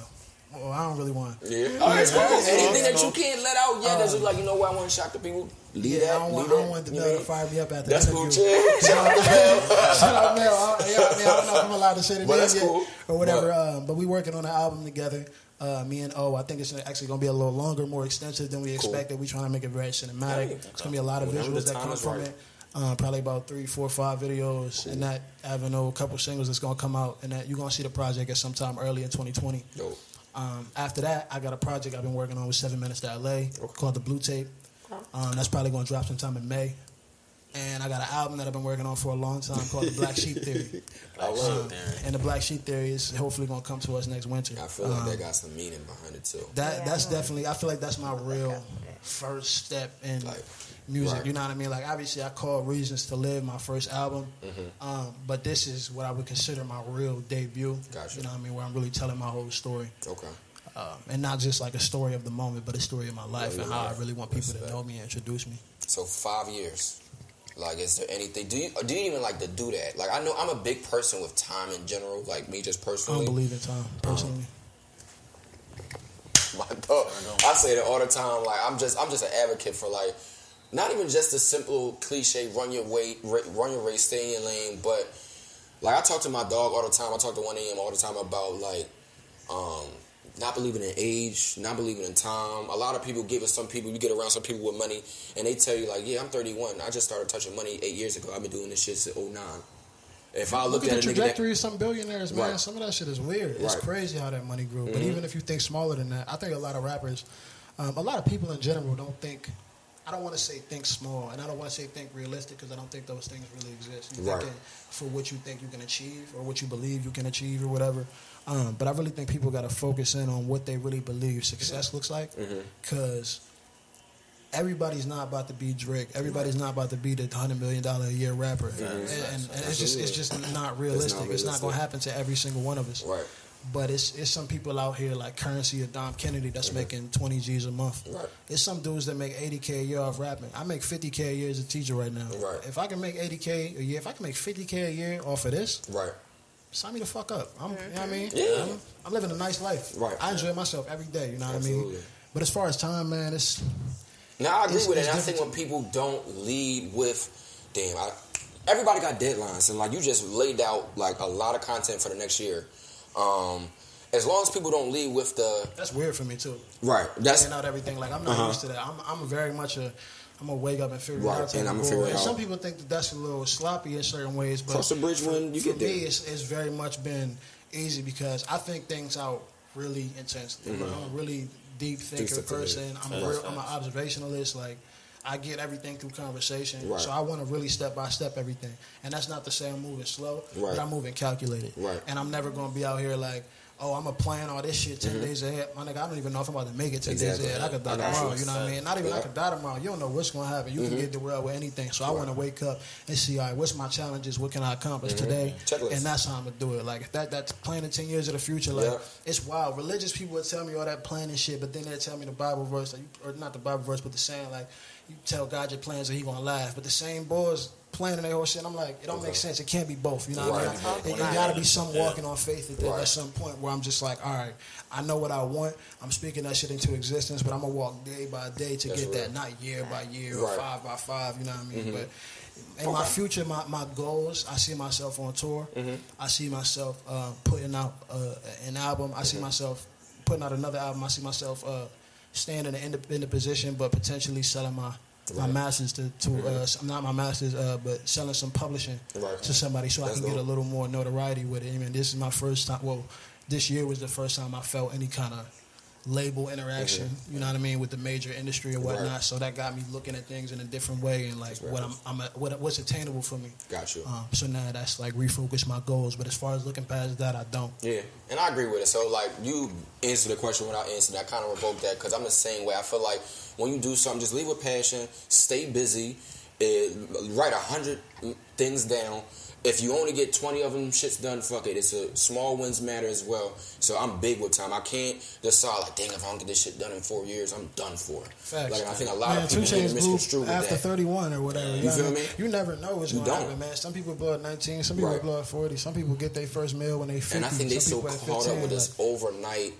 well, I don't really want. Yeah. All right, cool. Anything that you can't let out yet that's just like, you know what, I want to shock the people. Leave Yeah, that. I don't want, leave I don't want the you to fire me up after that. That's cool, interview. chill. Shout out Mel. Shout out Mel. I, yeah, I, mean, I don't know if I'm allowed to say the name yet cool. or whatever. But- um, but we working on an album together. Uh, me and O. I think it's actually going to be a little longer, more extensive than we expected. We trying to make it very cinematic. Yeah. It's going to be a lot of Whenever visuals that come from right. it. Uh, probably about three, four, five videos in that avenue. A couple singles that's going to come out, and that you're going to see the project at some time early in 2020. Dope. Um, after that, I got a project I've been working on with Seven Minutes to LA called the Blue Tape. Um, that's probably going to drop sometime in May. And I got an album that I've been working on for a long time called The Black Sheep Theory. I love it. And the Black Sheep Theory is hopefully going to come to us next winter. I feel like Um, that got some meaning behind it too. that Yeah. that's definitely I feel like that's my real first step in Like, music. right. You know what I mean? Like obviously I called Reasons to Live my first album, Mm-hmm. um, but this is what I would consider my real debut. Gotcha. You know what I mean? Where I'm really telling my whole story, Okay. um, and not just like a story of the moment, but a story of my life Yeah, and how I really want people Respect. to know me and introduce me. So five years. Like, is there anything? Do you do you even like to do that? Like, I know I'm a big person with time in general. Like me, just personally, I don't believe in time personally. My dog, I say that all the time. Like I'm just I'm just an advocate for like not even just the simple cliche run your ra- run your race stay in your lane, but like I talk to my dog all the time. I talk to one AM all the time about like um not believing in age, not believing in time. A lot of people give it some people you get around some people with money and they tell you like, yeah, I'm 31. I just started touching money eight years ago. I've been doing this shit since 09. If I Look at at the nigga that, trajectory of some billionaires, man. Right. Some of that shit is weird. It's Right. Mm-hmm. crazy how that money grew. But even if you think smaller than that, I think a lot of rappers, um, a lot of people in general don't think. I don't want to say think small, and I don't want to say think realistic because I don't think those things really exist. You're Right. thinking for what you think you can achieve or what you believe you can achieve or whatever. Um, but I really think people got to focus in on what they really believe success looks like Mm-hmm. because everybody's not about to be Drake. Everybody's not about to be the hundred million dollar a year rapper, and, and, and it's just it's just not realistic. It's not, going to happen to every single one of us. right, But it's it's some people out here like Currency or Dom Kennedy that's making twenty G's a month. Right. It's some dudes that make eighty k a year off rapping. I make fifty k a year as a teacher right now. Right. If I can make eighty k a year, if I can make fifty k a year off of this, right, sign me the fuck up. I'm, you know what I mean? Yeah. I'm, I'm living a nice life. Right. I enjoy myself every day. You know what I mean? But as far as time, man, it's Now I agree It's- with it. I think when people don't lead with, damn, I, everybody got deadlines, and like you just laid out like a lot of content for the next year. Um, as long as people don't lead with the that's weird for me too. right, that's Laying out everything like I'm not Uh-huh. used to that. I'm I'm very much a I'm gonna wake up and figure Right, it out. and boy. figure it And out. some people think that that's a little sloppy in certain ways, but Cross the bridge when you for get there. me, it's, it's very much been easy because I think things out really intensely. I'm a really deep thinker person. I'm a real, I'm an observationalist. Like I get everything through conversation, Right. so I want to really step by step everything. And that's not to say I'm moving slow, Right. but I'm moving calculated. Right. And I'm never gonna be out here like. Oh, I'm a plan all this shit 10 days ahead. My nigga, I don't even know if I'm about to make it 10 Mm-hmm. Exactly. days ahead. I could die I got you. tomorrow, you know what I mean? Not even I could die tomorrow. You don't know what's going to happen. You Mm-hmm. can get derailed with anything. So I want to wake up and see, all right, what's my challenges? What can I accomplish today? Mm-hmm. Checklist. And that's how I'm going to do it. Like, if that that's planning 10 years of the future, like, Yeah. it's wild. Religious people would tell me all that planning shit, but then they'd tell me the Bible verse, like, or not the Bible verse, but the saying, like, you tell God your plans and he going to laugh. But the same boys planning their whole shit, I'm like, it don't make sense. It can't be both. You know what I mean? Right. It, it got to be some walking on faith at, Right. at some point where I'm just like, all right, I know what I want. I'm speaking that shit into existence, but I'm gonna walk day by day to That's get real. that, not year by year or Right. Mm-hmm. five by five. You know what I mean? But in my future, my, my goals, I see myself on tour. Mm-hmm. I see myself uh, putting out uh, an album. I Mm-hmm. see myself putting out another album. I see myself uh, staying in an independent position, but potentially selling my. My Right. Mm-hmm. masters to, to uh, not my masters, uh, but selling some publishing Right. to somebody so That's I can get a little more notoriety with it. I mean, this is my first time. Well, this year was the first time I felt any kind of label interaction. You know what I mean with the major industry or whatnot. Mm-hmm. Right. So that got me looking at things in a different way and like what I'm, I'm at, what, what's attainable for me. got you. Um, so now that's like refocus my goals. But as far as looking past that, I don't. Yeah, and I agree with it. So, like, you answer the question without answering. I kind of revoke that because I'm the same way. I feel like when you do something, just leave with passion, stay busy, eh, write a hundred things down. If you only get 20 of them shits done, fuck it. It's a small wins matter as well. So I'm big with time. I can't decide like, dang, if I don't get this shit done in four years, I'm done for. Facts. Like I think a lot Man, of people get misconstrued after that. 31 or whatever. You know feel what I me? mean? You never know what's You going to don't. happen, man. Some people blow at 19. Some people Right. blow at 40. Some people get their first meal when they 50. And I think they so caught up 15, with this overnight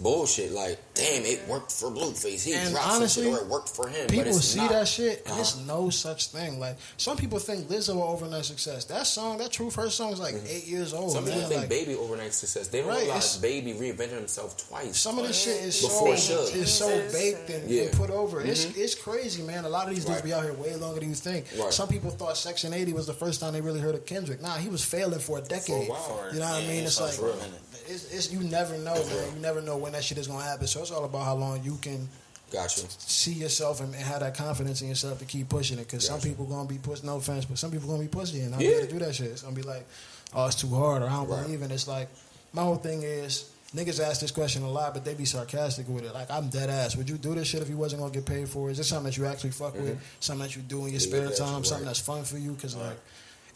bullshit. Like, damn, it worked for Blueface. He And dropped honestly, some shit, or it worked for him. but People it's see not. that shit. Uh-huh. It's no such thing. Like some people think Lizzo will overnight success. That song, that true first song, is like eight years old. Mm-hmm. Some people think Like, Baby overnight success. They don't Right, realize Baby reinvented himself twice. Some of this shit is Before so Suge. is so baked and, Yeah. and put over. It's Mhm. it's crazy, man. A lot of these dudes Right. be out here way longer than you think. Right. Some people thought Section 80 was the first time they really heard of Kendrick. Nah, he was failing for a decade. while. You know what I mean? It's for like a minute. It's, it's you never know, man. You never know when that shit is gonna happen. So it's all about how long you can Gotcha. see yourself and, and have that confidence in yourself to keep pushing it. Because some Gotcha. people gonna be pushing. No offense, but some people gonna be pussy and not Yeah. be able to do that shit. It's gonna be like, oh, it's too hard, or I don't Right. believe in. It's like my whole thing is. Niggas ask this question a lot, but they be sarcastic with it. Like, I'm dead ass. Would you do this shit if you wasn't gonna get paid for it? Is this something that you actually fuck with? Something that you do in your Mm-hmm. Yeah, spare time? right. Something that's fun for you? Because, like,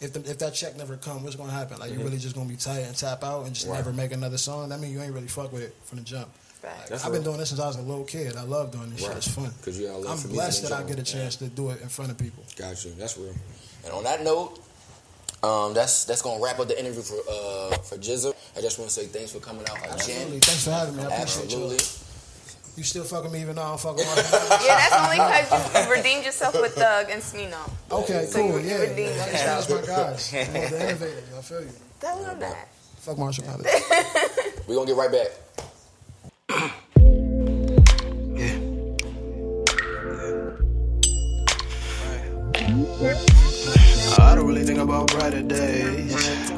if the, if that check never come, what's gonna happen? Like, you Mm-hmm. really just gonna be tight and tap out and just Right. never make another song? That mean you ain't really fuck with it from the jump. Right. That's I've been doing this since I was a little kid. I love doing this shit. Right. It's fun. 'Cause you got a I'm blessed in that I get a general. chance to do it in front of people. Got you. That's real. And on that note, um, that's that's gonna wrap up the interview for uh for Jizza. I just want to say thanks for coming out Absolutely. again. Thanks for having me. I appreciate Absolutely. You. You still fucking me even though I don't fuck with my Yeah, that's only because you redeemed yourself with Thug and Smino. Okay, So cool. you- Yeah, you redeemed that's, yourself. that's my guys. I'm the. I feel you. That was that. Fuck Marshall Mathers. We're gonna get right back. Yeah. I don't really think about brighter days.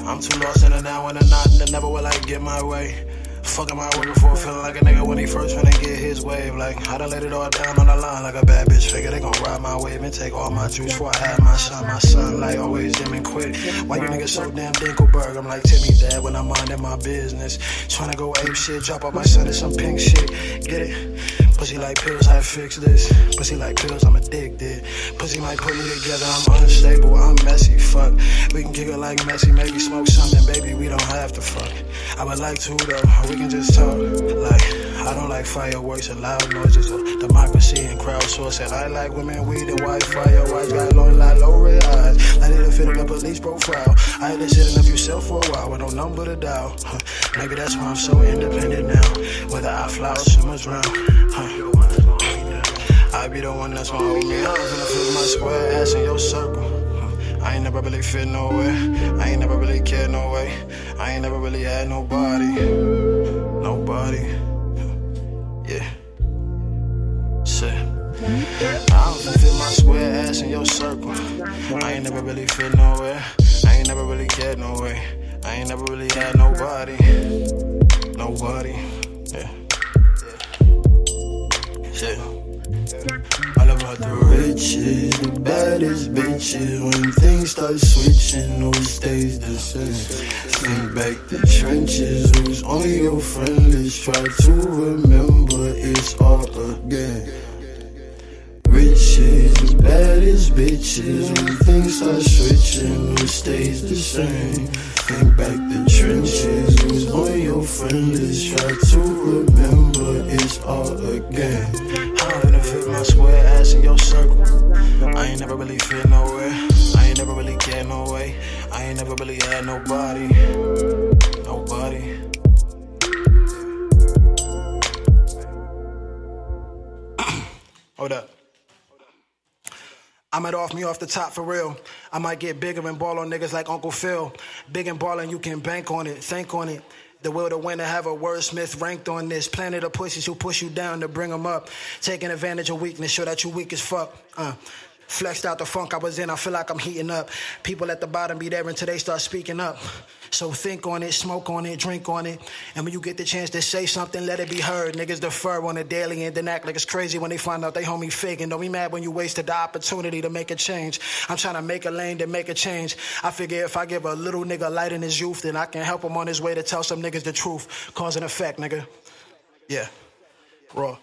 I'm too lost in the now and the not, and never will I get my way. Fuck am I working for? Feeling like a nigga when he first wanna get his wave. Like, I done laid it all down on the line like a bad bitch. Figure they gon' ride my wave and take all my juice before I had my son. My son, like, always dim and quit. Why you niggas so damn Dinkelberg? I'm like Timmy Dad when I'm minding my business. Tryna go ape shit, drop off my son in some pink shit. Get it? Pussy like pills, I fix this. Pussy like pills, I'm addicted. Pussy might put me together, I'm unstable, I'm messy, fuck. We can kick it like messy, maybe smoke something, baby, we don't have to fuck. I would like to though, we can just talk. Like, I don't like fireworks and loud noises or democracy and crowdsourcing. I like women, weed and white fire. White got long, like low eyes. I didn't fit in a police profile. I had to sit in a few for a while with no number to dial. Huh. Maybe that's why I'm so independent now. Whether I fly or swimmer's round. Huh. I be the one that's gonna hold me up. Gonna flip my square ass in your circle. I ain't never really fit nowhere. I ain't never really cared no way. I ain't never really had nobody. Nobody. Yeah. Shit. I don't fit my square ass in your circle. I ain't never really fit nowhere. I ain't never really cared no way. I ain't never really had nobody. Nobody. Yeah. Shit. About the riches, the baddest bitches. When things start switching, no stays the same. Think back the trenches, who's on your friend list? Try to remember it's all again. Riches, the baddest bitches. When things start switching, no stays the same. Think back the trenches, who's on your friend list? Try to remember it's all again. My square ass in your circle. I ain't never really fit nowhere. I ain't never really cared no way. I ain't never really had nobody. Nobody. Hold up. I might off me off the top for real. I might get bigger and ball on niggas like Uncle Phil. Big and ballin', you can bank on it, think on it. The will to win to have a wordsmith ranked on this. Planet of pussies who push you down to bring them up. Taking advantage of weakness, show that you weak as fuck. Uh. Flexed out the funk I was in, I feel like I'm heating up. People at the bottom be there until they start speaking up. So think on it, smoke on it, drink on it. And when you get the chance to say something, let it be heard. Niggas defer on a daily and then act like it's crazy when they find out they homie fake. Don't be mad when you wasted the opportunity to make a change. I'm trying to make a lane to make a change. I figure if I give a little nigga light in his youth, then I can help him on his way to tell some niggas the truth. Cause and effect, nigga. Yeah. Raw.